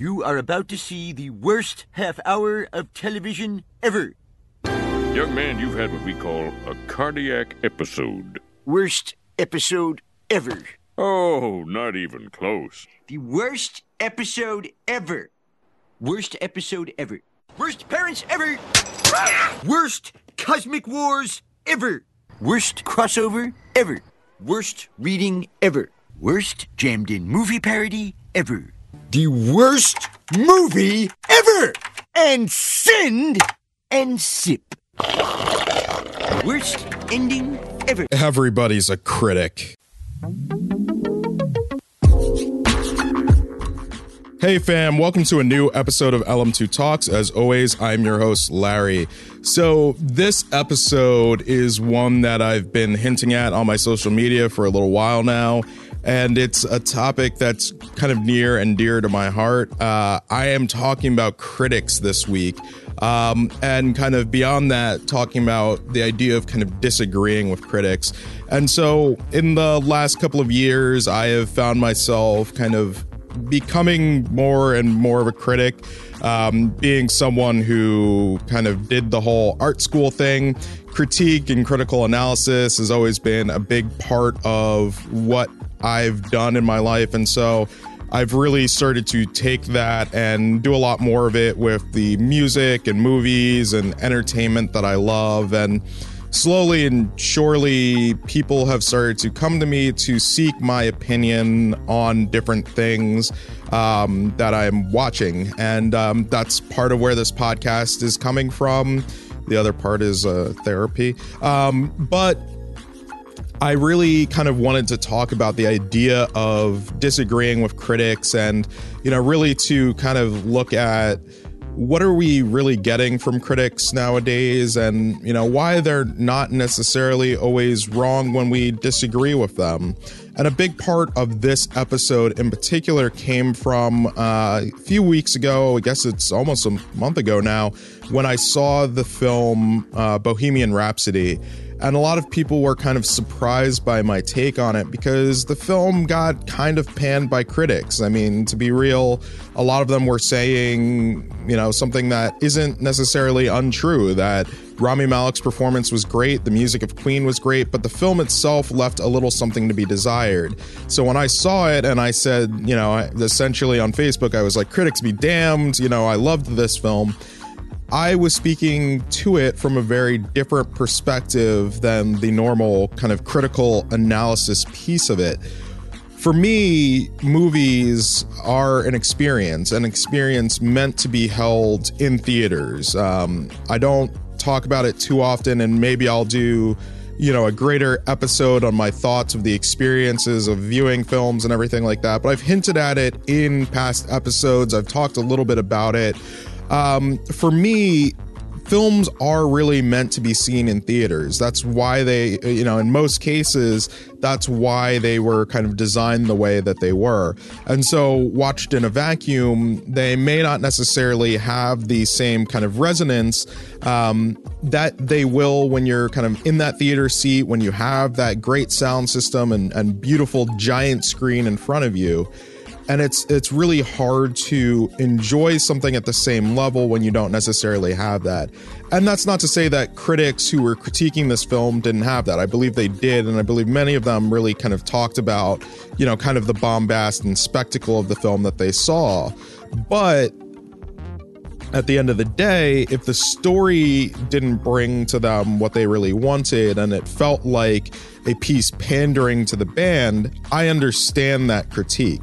You are about to see the worst half hour of television ever. Young man, you've had what we call a cardiac episode. Worst episode ever. Oh, not even close. The worst episode ever. Worst episode ever. Worst parents ever. Worst cosmic wars ever. Worst crossover ever. Worst reading ever. Worst jammed in movie parody ever. The worst movie ever. And send and sip. Worst ending ever. Everybody's a critic. Hey fam, welcome to a new episode of LM2 Talks. As always, I'm your host, Larry. So, this episode is one that I've been hinting at on my social media for a little while now, and it's a topic that's kind of near and dear to my heart. Uh, I am talking about critics this week, um, and kind of beyond that, talking about the idea of kind of disagreeing with critics. And so, in the last couple of years, I have found myself kind of becoming more and more of a critic, um, being someone who kind of did the whole art school thing. Critique and critical analysis has always been a big part of what I've done in my life. And so I've really started to take that and do a lot more of it with the music and movies and entertainment that I love. And slowly and surely, people have started to come to me to seek my opinion on different things um, that I'm watching. And um, that's part of where this podcast is coming from. The other part is uh, therapy. Um, but I really kind of wanted to talk about the idea of disagreeing with critics and, you know, really to kind of look at what are we really getting from critics nowadays and you know why they're not necessarily always wrong when we disagree with them. And a big part of this episode in particular came from uh, a few weeks ago i guess it's almost a month ago now when i saw the film uh, bohemian rhapsody and a lot of people were kind of surprised by my take on it because the film got kind of panned by critics. I mean, to be real, a lot of them were saying, you know, something that isn't necessarily untrue that Rami Malek's performance was great, the music of Queen was great, but the film itself left a little something to be desired. So when I saw it and I said, you know, essentially on Facebook, I was like, critics be damned, you know, I loved this film. I was speaking to it from a very different perspective than the normal kind of critical analysis piece of it. For me, movies are an experience, an experience meant to be held in theaters. Um, I don't talk about it too often, and maybe I'll do you know a greater episode on my thoughts of the experiences of viewing films and everything like that but i've hinted at it in past episodes i've talked a little bit about it um, for me, films are really meant to be seen in theaters. That's why they, you know, in most cases, that's why they were kind of designed the way that they were. And so, watched in a vacuum, they may not necessarily have the same kind of resonance um, that they will when you're kind of in that theater seat, when you have that great sound system and, and beautiful giant screen in front of you and it's it's really hard to enjoy something at the same level when you don't necessarily have that. And that's not to say that critics who were critiquing this film didn't have that. I believe they did and i believe many of them really kind of talked about you know kind of the bombast and spectacle of the film that they saw. But at the end of the day, if the story didn't bring to them what they really wanted and it felt like a piece pandering to the band, I understand that critique.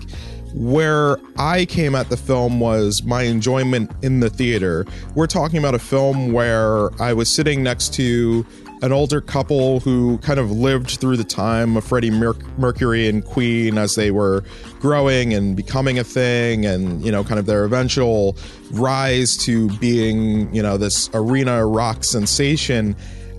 Where I came at the film was my enjoyment in the theater. We're talking about a film where I was sitting next to an older couple who kind of lived through the time of Freddie Mercury and Queen as they were growing and becoming a thing, and you know, kind of their eventual rise to being, you know, this arena rock sensation.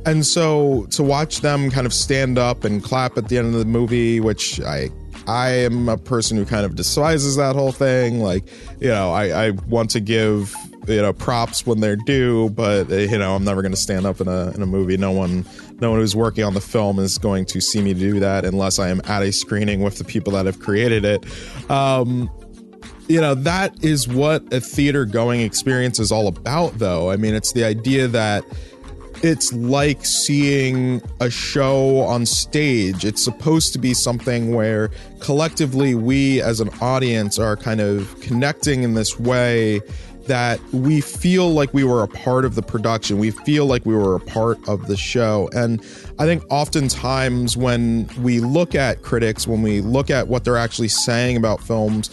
And so to watch them kind of stand up and clap at the end of the movie, which I I am a person who kind of despises that whole thing. Like, you know, I, I want to give you know props when they're due, but you know, I'm never going to stand up in a in a movie. No one, no one who's working on the film is going to see me do that unless I am at a screening with the people that have created it. Um, you know, that is what a theater going experience is all about, though. I mean, it's the idea that it's like seeing a show on stage. It's supposed to be something where collectively we as an audience are kind of connecting in this way that we feel like we were a part of the production. We feel like we were a part of the show. And I think oftentimes when we look at critics, when we look at what they're actually saying about films,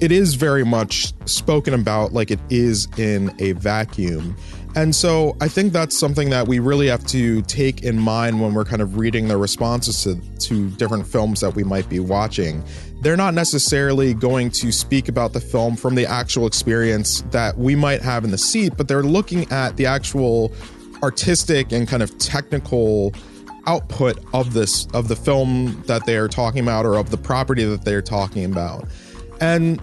it is very much spoken about like it is in a vacuum. And so I think that's something that we really have to take in mind when we're kind of reading the responses to, to different films that we might be watching. They're not necessarily going to speak about the film from the actual experience that we might have in the seat, but they're looking at the actual artistic and kind of technical output of this of the film that they are talking about or of the property that they're talking about. And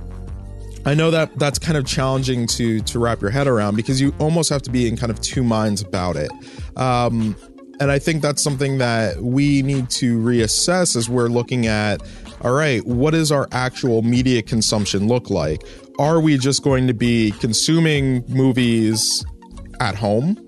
I know that that's kind of challenging to to wrap your head around because you almost have to be in kind of two minds about it. Um, and I think that's something that we need to reassess as we're looking at all right, what does our actual media consumption look like? Are we just going to be consuming movies at home?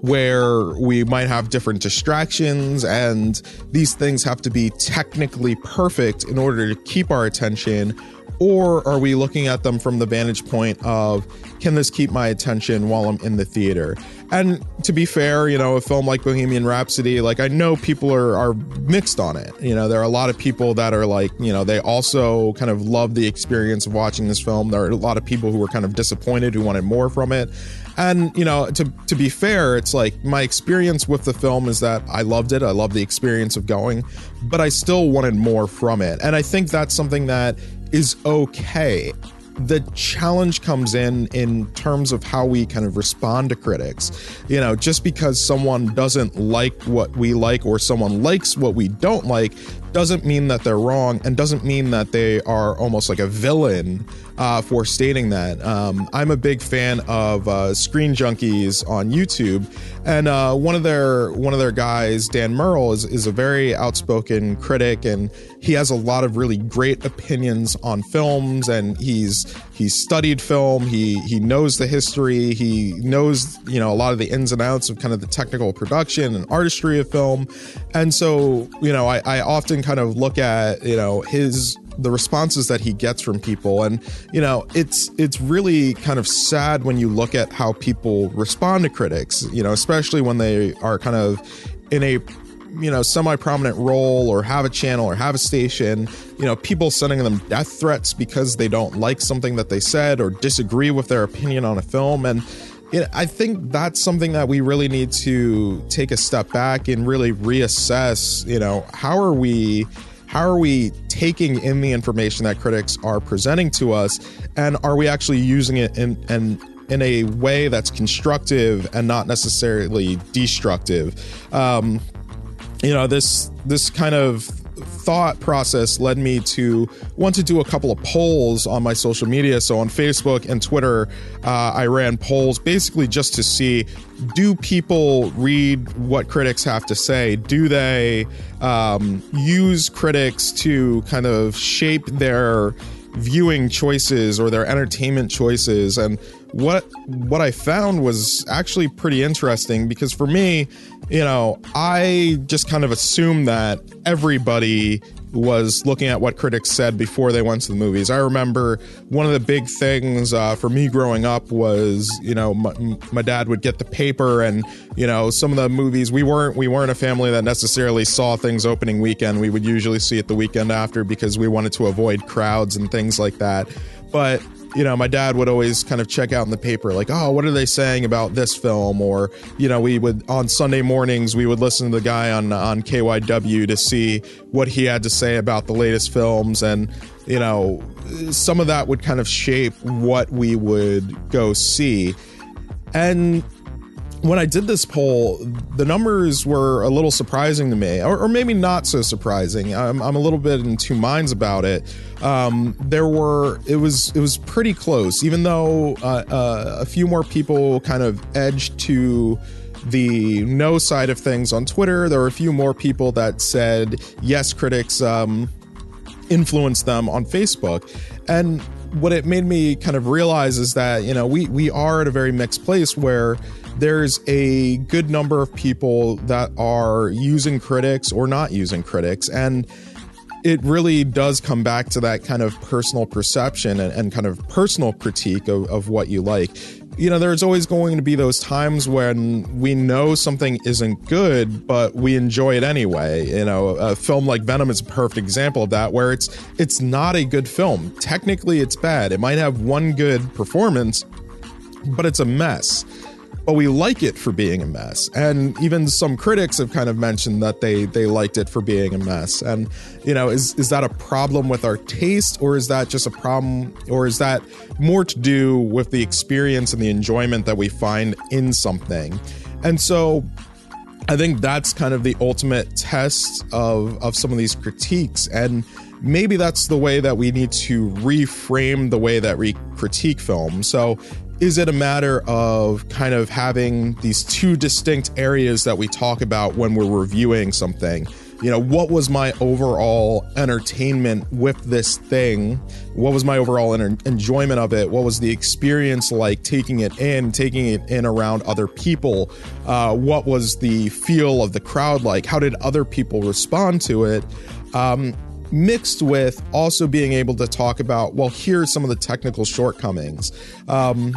Where we might have different distractions and these things have to be technically perfect in order to keep our attention or are we looking at them from the vantage point of can this keep my attention while I'm in the theater? And to be fair, you know, a film like Bohemian Rhapsody, like I know people are are mixed on it. You know, there are a lot of people that are like, you know, they also kind of love the experience of watching this film. There are a lot of people who were kind of disappointed who wanted more from it. And you know, to to be fair, it's like my experience with the film is that I loved it. I love the experience of going, but I still wanted more from it. And I think that's something that is okay. The challenge comes in in terms of how we kind of respond to critics. You know, just because someone doesn't like what we like or someone likes what we don't like doesn't mean that they're wrong and doesn't mean that they are almost like a villain uh, for stating that. Um, I'm a big fan of uh, Screen Junkies on YouTube, and uh, one of their one of their guys, Dan Murrell, is is a very outspoken critic, and he has a lot of really great opinions on films, and he's he's studied film, he he knows the history, he knows you know a lot of the ins and outs of kind of the technical production and artistry of film, and so you know I, I often kind of look at you know his the responses that he gets from people. And you know it's it's really kind of sad when you look at how people respond to critics you know especially when they are kind of in a you know semi-prominent role or have a channel or have a station you know people sending them death threats because they don't like something that they said or disagree with their opinion on a film. And you know, I think that's something that we really need to take a step back and really reassess. You know, how are we how are we taking in the information that critics are presenting to us and are we actually using it in, in in a way that's constructive and not necessarily destructive um, you know this this kind of thought process led me to want to do a couple of polls on my social media. So on Facebook and Twitter, uh, I ran polls basically just to see do people read what critics have to say? Do they um, use critics to kind of shape their viewing choices or their entertainment choices and what what I found was actually pretty interesting because for me, you know, I just kind of assumed that everybody was looking at what critics said before they went to the movies. I remember one of the big things uh, for me growing up was, you know, my, my, dad would get the paper, and you know, some of the movies we weren't we weren't a family that necessarily saw things opening weekend. We would usually see it the weekend after because we wanted to avoid crowds and things like that. But you know, my dad would always kind of check out in the paper, like, oh, what are they saying about this film? Or, you know, we would on Sunday mornings we would listen to the guy on on KYW to see what he had to say about the latest films, and you know, some of that would kind of shape what we would go see. And when I did this poll, the numbers were a little surprising to me, or, or maybe not so surprising. I'm, I'm, a little bit in two minds about it. Um, there were it was it was pretty close, even though uh, uh, a few more people kind of edged to the no side of things on Twitter. There were a few more people that said yes, critics um, influence them on Facebook, and what it made me kind of realize is that you know we we are at a very mixed place where there's a good number of people that are using critics or not using critics and it really does come back to that kind of personal perception and, and kind of personal critique of, of what you like you know, there's always going to be those times when we know something isn't good, but we enjoy it anyway. You know, a film like Venom is a perfect example of that, where it's it's not a good film. Technically, it's bad. It might have one good performance, but it's a mess but we like it for being a mess. And even some critics have kind of mentioned that they they liked it for being a mess. And you know, is is that a problem with our taste, or is that just a problem, or is that more to do with the experience and the enjoyment that we find in something? And so I think that's kind of the ultimate test of of some of these critiques and maybe that's the way that we need to reframe the way that we critique film. So is it a matter of kind of having these two distinct areas that we talk about when we're reviewing something? You know, what was my overall entertainment with this thing? What was my overall enjoyment of it? What was the experience like taking it in, taking it in around other people? Uh, what was the feel of the crowd like? How did other people respond to it? Um, mixed with also being able to talk about well here's some of the technical shortcomings um,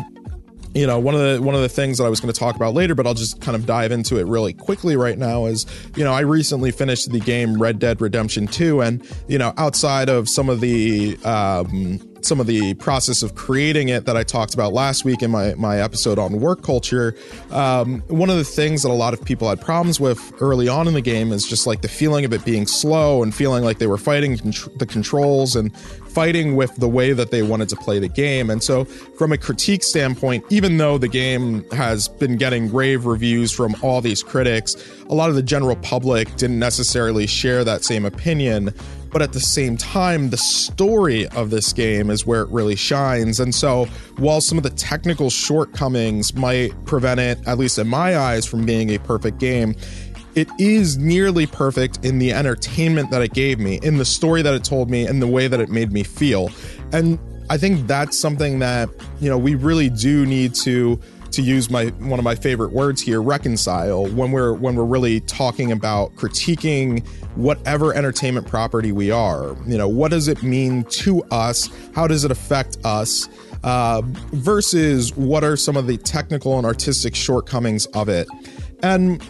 you know one of the one of the things that I was going to talk about later, but I'll just kind of dive into it really quickly right now. Is you know I recently finished the game Red Dead Redemption 2, and you know outside of some of the um, some of the process of creating it that I talked about last week in my, my episode on work culture. Um, one of the things that a lot of people had problems with early on in the game is just like the feeling of it being slow and feeling like they were fighting the controls and fighting with the way that they wanted to play the game. And so, from a critique standpoint, even though the game has been getting rave reviews from all these critics, a lot of the general public didn't necessarily share that same opinion but at the same time, the story of this game is where it really shines. And so, while some of the technical shortcomings might prevent it, at least in my eyes, from being a perfect game, it is nearly perfect in the entertainment that it gave me, in the story that it told me, and the way that it made me feel. And I think that's something that, you know, we really do need to to use my one of my favorite words here reconcile when we're when we're really talking about critiquing whatever entertainment property we are. You know what does it mean to us? How does it affect us? Uh, versus what are some of the technical and artistic shortcomings of it? And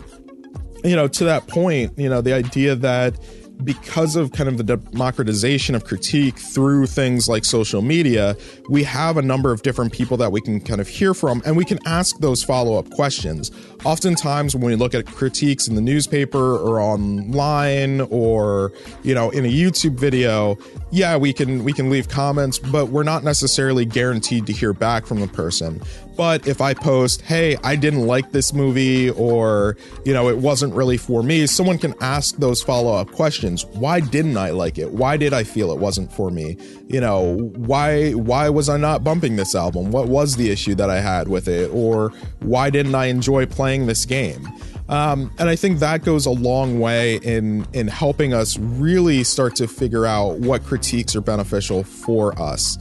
you know to that point you know the idea that because of kind of the democratization of critique through things like social media, we have a number of different people that we can kind of hear from and we can ask those follow up questions. Oftentimes, when we look at critiques in the newspaper or online or, you know, in a YouTube video, yeah, we can we can leave comments, but we're not necessarily guaranteed to hear back from the person. But if I post, hey, I didn't like this movie, or, you know, it wasn't really for me, someone can ask those follow up questions. Why didn't I like it? Why did I feel it wasn't for me? You know, why, why was I not bumping this album? What was the issue that I had with it? Or why didn't I enjoy playing this game? Um, and I think that goes a long way in in helping us really start to figure out what critiques are beneficial for us.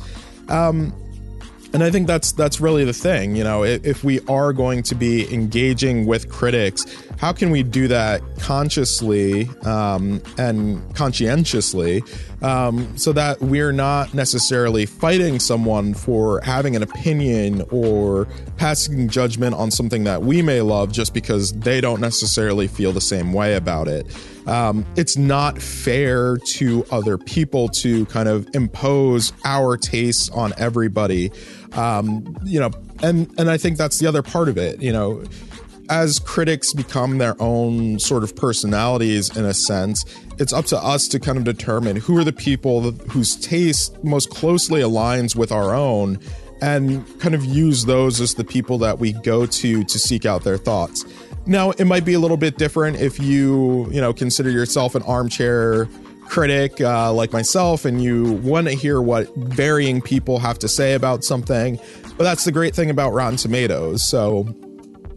Um, and I think that's that's really the thing. You know, if, we are going to be engaging with critics, how can we do that consciously um, and conscientiously, um, so that we're not necessarily fighting someone for having an opinion or passing judgment on something that we may love just because they don't necessarily feel the same way about it. Um, it's not fair to other people to kind of impose our tastes on everybody um, you know, and and I think that's the other part of it. You know, as critics become their own sort of personalities in a sense, it's up to us to kind of determine who are the people whose taste most closely aligns with our own and kind of use those as the people that we go to to seek out their thoughts. Now, it might be a little bit different if you, you know, consider yourself an armchair critic uh, like myself and you want to hear what varying people have to say about something. But that's the great thing about Rotten Tomatoes. So,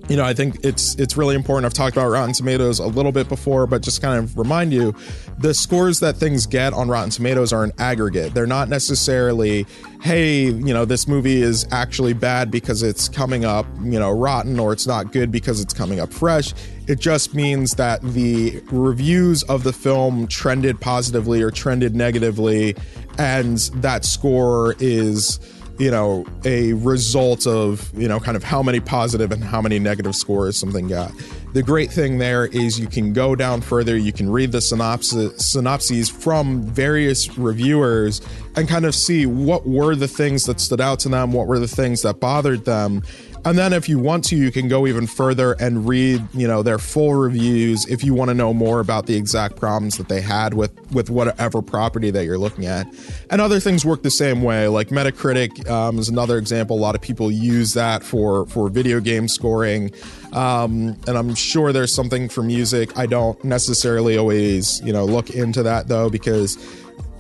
you know, I think it's it's really important. I've talked about Rotten Tomatoes a little bit before, but just kind of remind you, the scores that things get on Rotten Tomatoes are an aggregate. They're not necessarily, hey, you know, this movie is actually bad because it's coming up, you know, rotten, or it's not good because it's coming up fresh. It just means that the reviews of the film trended positively or trended negatively, and that score is you know, a result of, you know, kind of how many positive and how many negative scores something got. The great thing there is you can go down further, you can read the synopsis, synopses from various reviewers and kind of see what were the things that stood out to them, what were the things that bothered them, and then if you want to, you can go even further and read, you know, their full reviews if you want to know more about the exact problems that they had with with whatever property that you're looking at. And other things work the same way. Like Metacritic um, is another example. A lot of people use that for for video game scoring. Um, and I'm sure there's something for music. I don't necessarily always, you know, look into that though because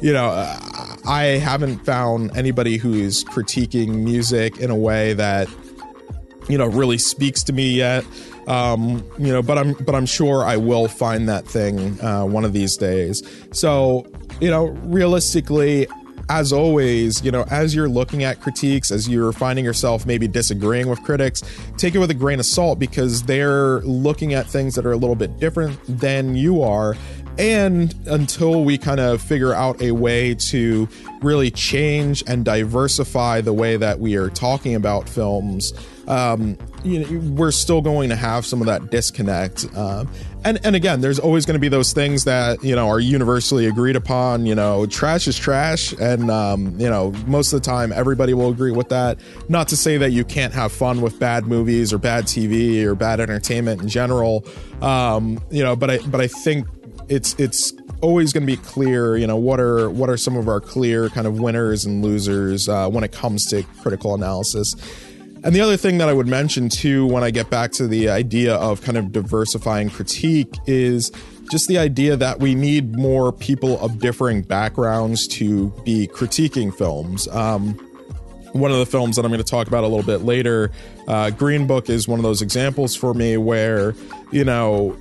you know, I haven't found anybody who's critiquing music in a way that you know really speaks to me yet um you know but i'm but i'm sure i will find that thing uh, one of these days so you know realistically as always, you know, as you're looking at critiques, as you're finding yourself maybe disagreeing with critics, take it with a grain of salt because they're looking at things that are a little bit different than you are. And until we kind of figure out a way to really change and diversify the way that we are talking about films, um, you know, we're still going to have some of that disconnect. Um, and and again, there's always going to be those things that you know are universally agreed upon. You know, trash is trash, and um, you know most of the time everybody will agree with that. Not to say that you can't have fun with bad movies or bad TV or bad entertainment in general. Um, you know, but I but I think it's it's always going to be clear you know what are what are some of our clear kind of winners and losers uh, when it comes to critical analysis and the other thing that I would mention too, when I get back to the idea of kind of diversifying critique, is just the idea that we need more people of differing backgrounds to be critiquing films. Um, one of the films that I'm going to talk about a little bit later, uh, Green Book, is one of those examples for me where, you know,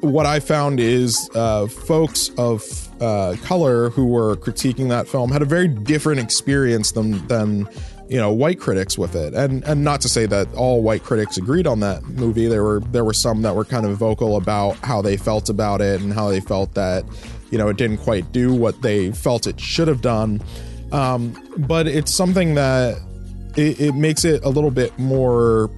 what I found is uh, folks of uh, color who were critiquing that film had a very different experience than than you know white critics with it. And and not to say that all white critics agreed on that movie. There were there were some that were kind of vocal about how they felt about it and how they felt that you know it didn't quite do what they felt it should have done. Um, but it's something that it, it makes it a little bit more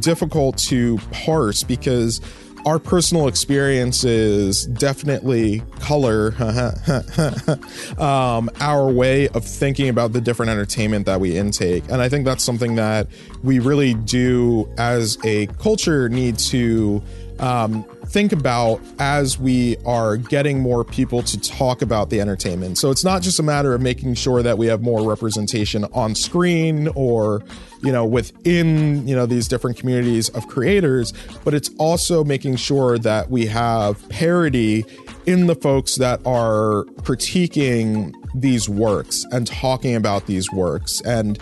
difficult to parse because our personal experiences definitely color um, our way of thinking about the different entertainment that we intake. And I think that's something that we really do as a culture need to um, think about as we are getting more people to talk about the entertainment. So it's not just a matter of making sure that we have more representation on screen or, you know, within, you know, these different communities of creators, but it's also making sure that we have parity in the folks that are critiquing these works and talking about these works and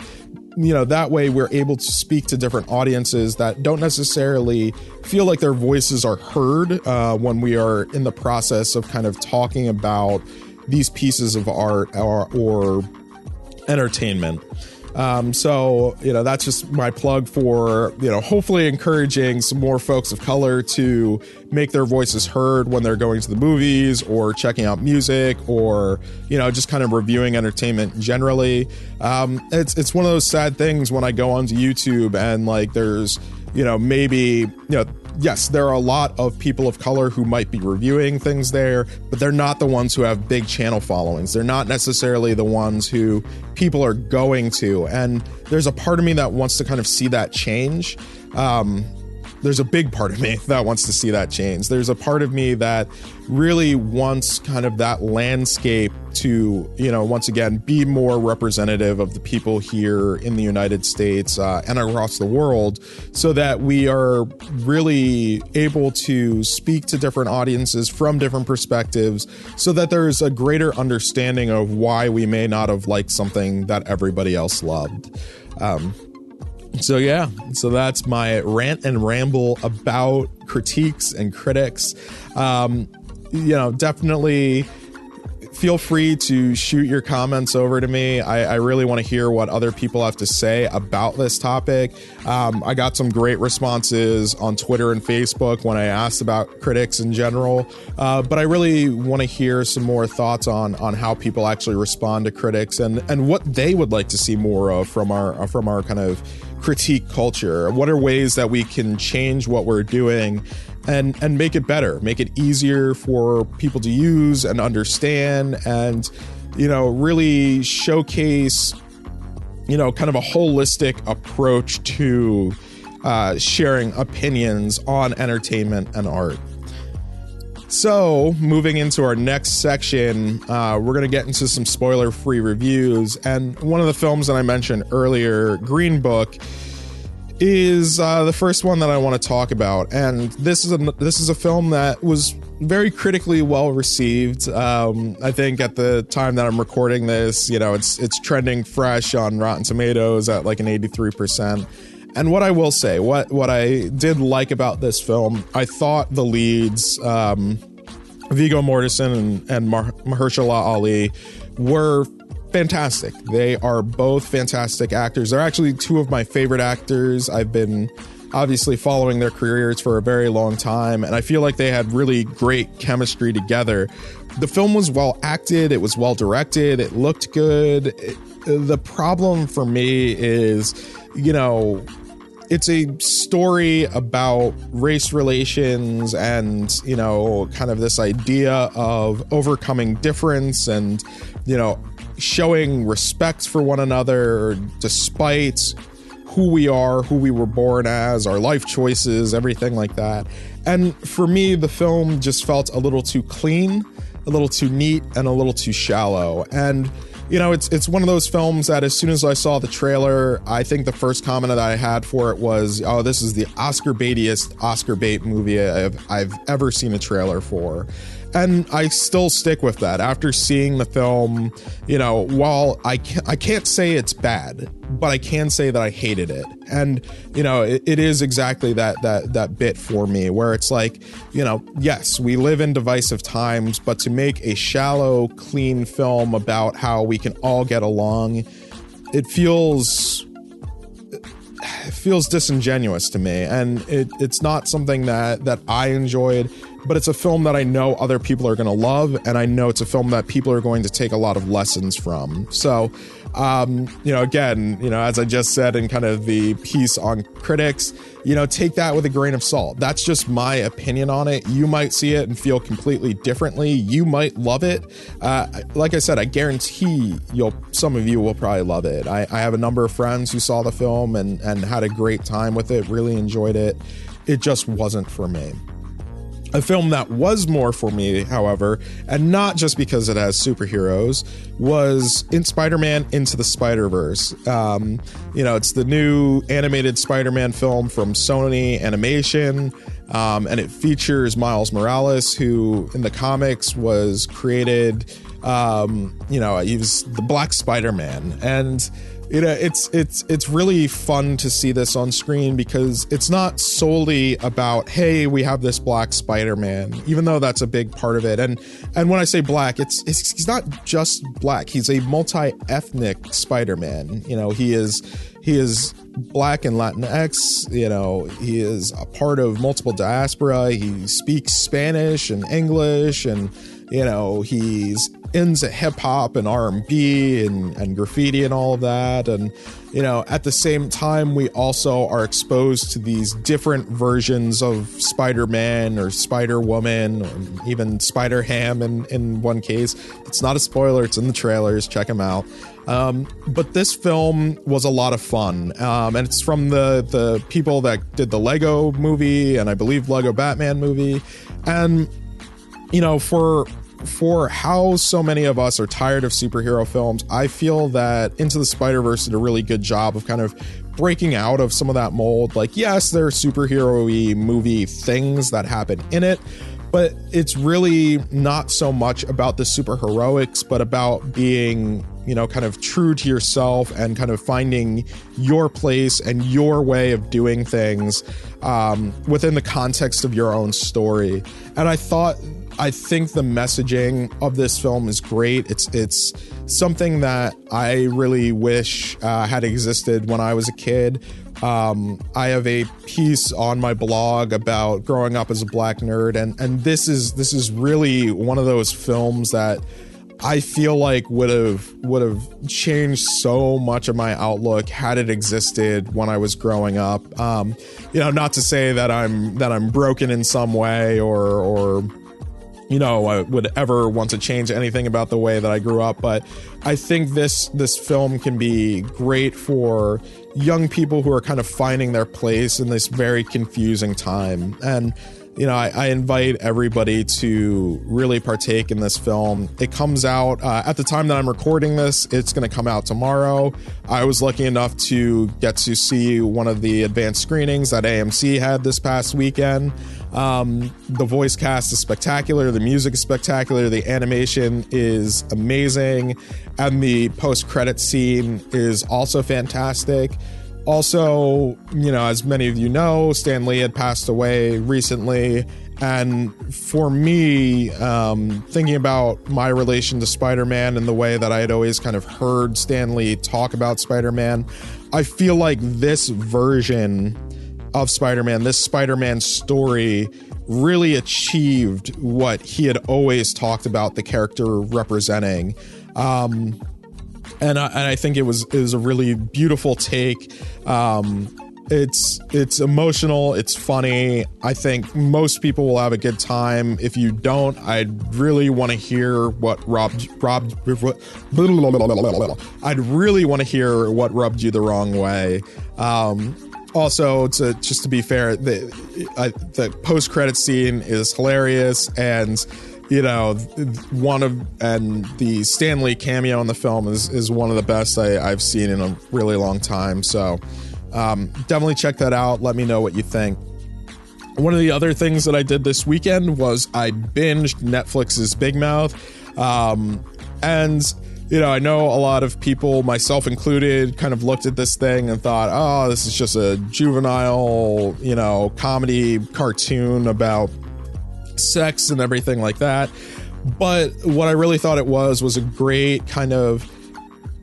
you know that way we're able to speak to different audiences that don't necessarily feel like their voices are heard uh, when we are in the process of kind of talking about these pieces of art or, or entertainment um, so you know that's just my plug for you know hopefully encouraging some more folks of color to make their voices heard when they're going to the movies or checking out music or you know just kind of reviewing entertainment generally. Um, it's it's one of those sad things when I go onto YouTube and like there's you know maybe you know yes, there are a lot of people of color who might be reviewing things there, but they're not the ones who have big channel followings. They're not necessarily the ones who people are going to. And there's a part of me that wants to kind of see that change. Um, there's a big part of me that wants to see that change. There's a part of me that really wants kind of that landscape to, you know, once again, be more representative of the people here in the United States uh, and across the world so that we are really able to speak to different audiences from different perspectives so that there's a greater understanding of why we may not have liked something that everybody else loved. Um, So, yeah, so that's my rant and ramble about critiques and critics. Um, you know, definitely feel free to shoot your comments over to me. I, I really want to hear what other people have to say about this topic. Um, I got some great responses on Twitter and Facebook when I asked about critics in general, uh, but I really want to hear some more thoughts on on how people actually respond to critics and and what they would like to see more of from our from our kind of critique culture. What are ways that we can change what we're doing and and make it better, make it easier for people to use and understand and you know, really showcase you know, kind of a holistic approach to uh, sharing opinions on entertainment and art. So, moving into our next section, uh, we're going to get into some spoiler free reviews. And one of the films that I mentioned earlier, Green Book, is uh, the first one that I want to talk about, and this is a this is a film that was very critically well received. Um, I think at the time that I'm recording this, you know, it's it's trending fresh on Rotten Tomatoes at like an 83 percent. And what I will say, what what I did like about this film, I thought the leads, um, Viggo Mortensen and, and Mahershala Ali, were fantastic. They are both fantastic actors. They're actually two of my favorite actors. I've been obviously following their careers for a very long time, and I feel like they had really great chemistry together. The film was well acted, it was well directed, it looked good. It, the problem for me is, you know, it's a story about race relations and you know kind of this idea of overcoming difference and you know showing respect for one another despite who we are, who we were born as, our life choices, everything like that. And for me, the film just felt a little too clean, a little too neat, and a little too shallow. And you know, it's it's one of those films that as soon as I saw the trailer, I think the first comment that I had for it was, "Oh, this is the Oscar baitiest Oscar bait movie I've I've ever seen a trailer for." And I still stick with that after seeing the film. You know, while I can't, I can't say it's bad, but I can say that I hated it. And you know, it, it is exactly that that that bit for me where it's like, you know, yes, we live in divisive times, but to make a shallow, clean film about how we can all get along, it feels it feels disingenuous to me and it, it's not something that that i enjoyed but it's a film that I know other people are going to love, and I know it's a film that people are going to take a lot of lessons from. So, um, you know, again, you know, as I just said in kind of the piece on critics, you know, take that with a grain of salt. That's just my opinion on it. You might see it and feel completely differently. You might love it. Uh, like I said, I guarantee you'll. Some of you will probably love it. I, I have a number of friends who saw the film and and had a great time with it. Really enjoyed it. It just wasn't for me. A film that was more for me, however, and not just because it has superheroes, was in Spider Man Into the Spider Verse. Um, you know, it's the new animated Spider Man film from Sony Animation, um, and it features Miles Morales, who in the comics was created, um, you know, he was the Black Spider Man. And you uh, know it's it's it's really fun to see this on screen because it's not solely about hey we have this black spider-man even though that's a big part of it. And and when i say black it's, it's he's not just black. He's a multi-ethnic spider-man. You know he is he is black and latinx. You know he is a part of multiple diaspora. He speaks spanish and english and you know he's into hip hop and R&B and, and graffiti and all of that. And you know at the same time we also are exposed to these different versions of Spider-Man or Spider-Woman or even Spider-Ham in, in one case. It's not a spoiler. It's in the trailers. Check them out. Um, but this film was a lot of fun. Um, and it's from the the people that did the Lego movie and I believe Lego Batman movie. And you know for for how so many of us are tired of superhero films, I feel that Into the Spider Verse did a really good job of kind of breaking out of some of that mold. Like, yes, there are superhero movie things that happen in it, but it's really not so much about the super heroics, but about being you know, kind of true to yourself and kind of finding your place and your way of doing things um, within the context of your own story. And I thought I think the messaging of this film is great. It's it's something that I really wish uh, had existed when I was a kid. Um, I have a piece on my blog about growing up as a black nerd, and and this is this is really one of those films that I feel like would have would have changed so much of my outlook had it existed when I was growing up. Um, you know, not to say that I'm that I'm broken in some way or or you know, I would ever want to change anything about the way that I grew up. But I think this this film can be great for young people who are kind of finding their place in this very confusing time. And you know, I, I, invite everybody to really partake in this film. It comes out uh, at the time that I'm recording this, it's going to come out tomorrow. I was lucky enough to get to see one of the advanced screenings that AMC had this past weekend. Um, the voice cast is spectacular, the music is spectacular, the animation is amazing, and the post credit scene is also fantastic. Also, you know, as many of you know, Stan Lee had passed away recently. And for me, um, thinking about my relation to Spider Man and the way that I had always kind of heard Stan Lee talk about Spider Man, I feel like this version of Spider Man, this Spider Man story, really achieved what he had always talked about the character representing. Um, and I, and I think it was it was a really beautiful take. Um, it's it's emotional, it's funny. I think most people will have a good time. If you don't, I'd really want to hear what Rob Rob. I'd really want to hear what rubbed you the wrong way. Um, also, to just to be fair, the uh, the post credit scene is hilarious and you know, one of and the Stan Lee cameo in the film is is one of the best I, have seen in a really long time. So um, definitely check that out. Let me know what you think. One of the other things that I did this weekend was I binged Netflix's Big Mouth, um, and you know, I know a lot of people, myself included, kind of looked at this thing and thought, oh, this is just a juvenile, you know, comedy cartoon about sex and everything like that. But what I really thought it was was a great kind of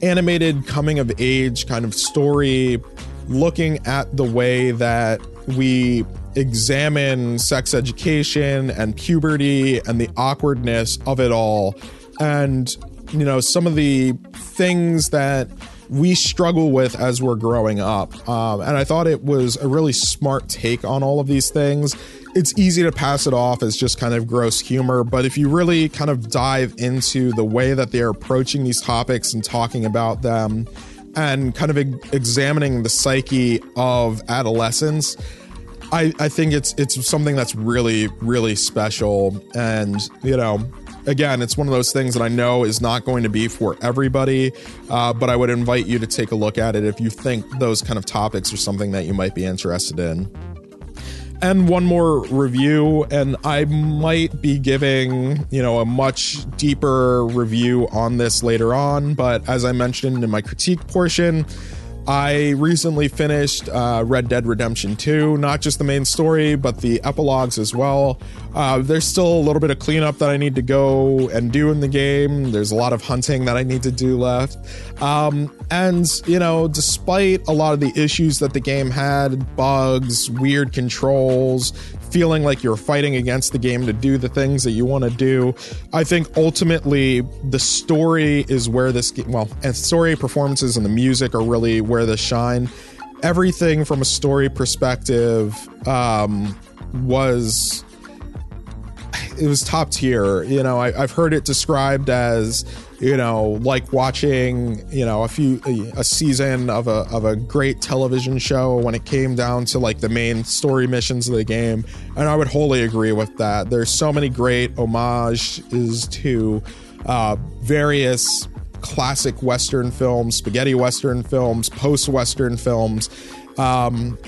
animated coming of age kind of story looking at the way that we examine sex education and puberty and the awkwardness of it all and you know some of the things that we struggle with as we're growing up. Um, and i thought it was a really smart take on all of these things. It's easy to pass it off as just kind of gross humor, but if you really kind of dive into the way that they're approaching these topics and talking about them and kind of examining the psyche of adolescence, I, I think it's it's something that's really really special. And you know again it's one of those things that i know is not going to be for everybody uh, but i would invite you to take a look at it if you think those kind of topics are something that you might be interested in. And one more review and i might be giving you know a much deeper review on this later on but as i mentioned in my critique portion I recently finished uh, Red Dead Redemption 2, not just the main story, but the epilogues as well. Uh, there's still a little bit of cleanup that I need to go and do in the game. There's a lot of hunting that I need to do left. Um, and, you know, despite a lot of the issues that the game had bugs, weird controls, feeling like you're fighting against the game to do the things that you want to do. I think ultimately the story is where this game, well, and story performances and the music are really where this shine. Everything from a story perspective um, was it was top tier. You know, I, have heard it described as you know, like watching, you know, a few a season of a of a great television show when it came down to like the main story missions of the game, and I would wholly agree with that. There's so many great homages to uh, various classic Western films, spaghetti Western films, post Western films. Um,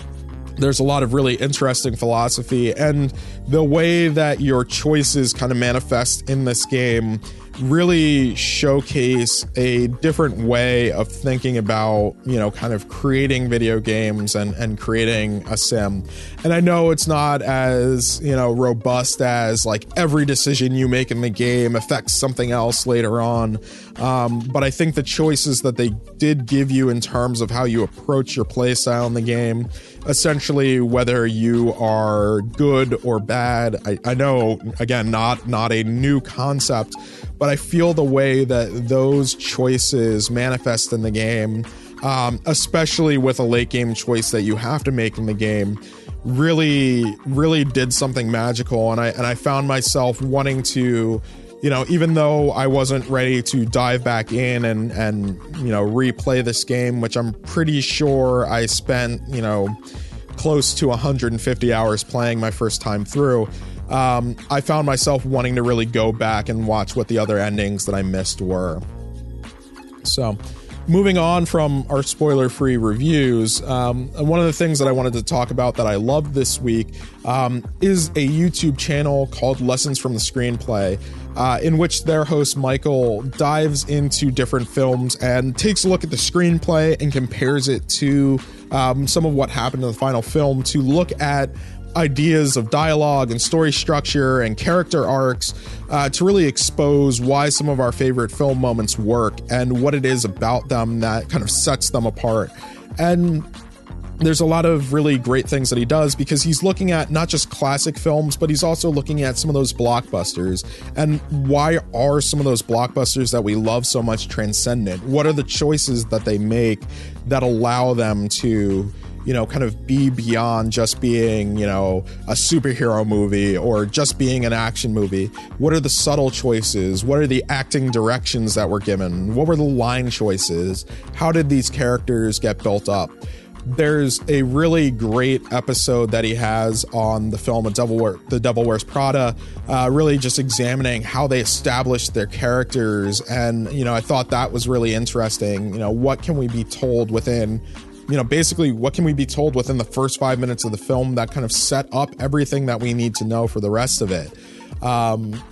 there's a lot of really interesting philosophy and the way that your choices kind of manifest in this game really showcase a different way of thinking about, you know, kind of creating video games and, and creating a sim. And I know it's not as, you know, robust as like every decision you make in the game affects something else later on. Um, but I think the choices that they did give you in terms of how you approach your playstyle in the game, essentially whether you are good or bad, I, I know again not not a new concept, but I feel the way that those choices manifest in the game, um, especially with a late game choice that you have to make in the game, really, really did something magical. And I and I found myself wanting to, you know, even though I wasn't ready to dive back in and and you know replay this game, which I'm pretty sure I spent, you know, close to 150 hours playing my first time through um, I found myself wanting to really go back and watch what the other endings that I missed were. So, moving on from our spoiler free reviews, um, one of the things that I wanted to talk about that I loved this week um, is a YouTube channel called Lessons from the Screenplay. Uh, in which their host Michael dives into different films and takes a look at the screenplay and compares it to um, some of what happened in the final film to look at ideas of dialogue and story structure and character arcs uh, to really expose why some of our favorite film moments work and what it is about them that kind of sets them apart. And there's a lot of really great things that he does because he's looking at not just classic films, but he's also looking at some of those blockbusters. And why are some of those blockbusters that we love so much transcendent? What are the choices that they make that allow them to you know, kind of be beyond just being, you know, a superhero movie or just being an action movie? What are the subtle choices? What are the acting directions that were given? What were the line choices? How did these characters get built up? there's a really great episode that he has on the film Devil Wear, The Devil Wears Prada, uh, really just examining how they established their characters. And, you know, I thought that was really interesting. You know, what can we be told within you know, basically, what can we be told within the first five minutes of the film that kind of set up everything that we need to know for the rest of it? Um,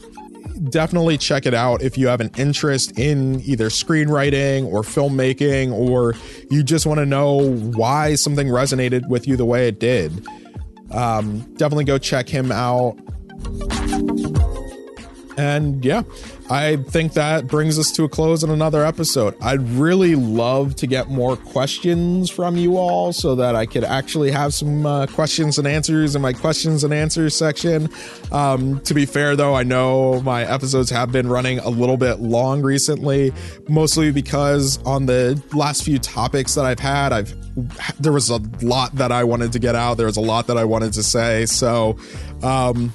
definitely check it out if you have an interest in either screenwriting or filmmaking, or you just want to know why something resonated with you the way it did. Um, definitely go check him out. And yeah, I think that brings us to a close on another episode. I'd really love to get more questions from you all so that I could actually have some uh, questions and answers in my questions and answers section. Um, to be fair, though, I know my episodes have been running a little bit long recently, mostly because on the last few topics that I've had, I've there was a lot that I wanted to get out. There was a lot that I wanted to say. So, um,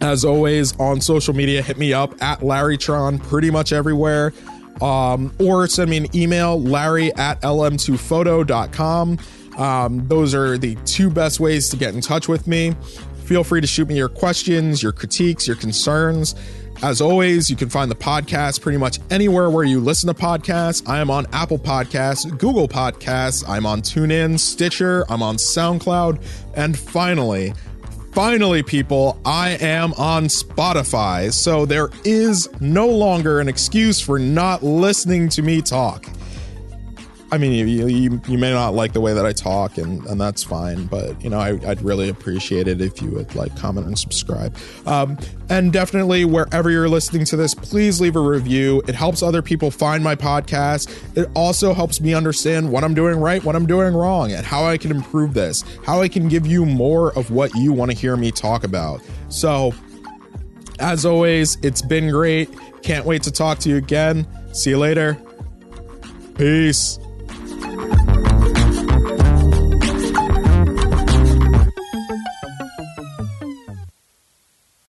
as always, on social media, hit me up at LarryTron pretty much everywhere. Um, or send me an email, larry at lm2photo.com. Um, those are the two best ways to get in touch with me. Feel free to shoot me your questions, your critiques, your concerns. As always, you can find the podcast pretty much anywhere where you listen to podcasts. I am on Apple Podcasts, Google Podcasts, I'm on TuneIn, Stitcher, I'm on SoundCloud, and finally, finally, people, I am on Spotify. So there is no longer an excuse for not listening to me talk. I mean, you, you, you may not like the way that I talk, and, and that's fine. But you know, I, would really appreciate it if you would like, comment, and subscribe. Um, and definitely, wherever you're listening to this, please leave a review. It helps other people find my podcast. It also helps me understand what I'm doing right, what I'm doing wrong, and how I can improve this. How I can give you more of what you want to hear me talk about. So, as always, it's been great. Can't wait to talk to you again. See you later. Peace. Thank you.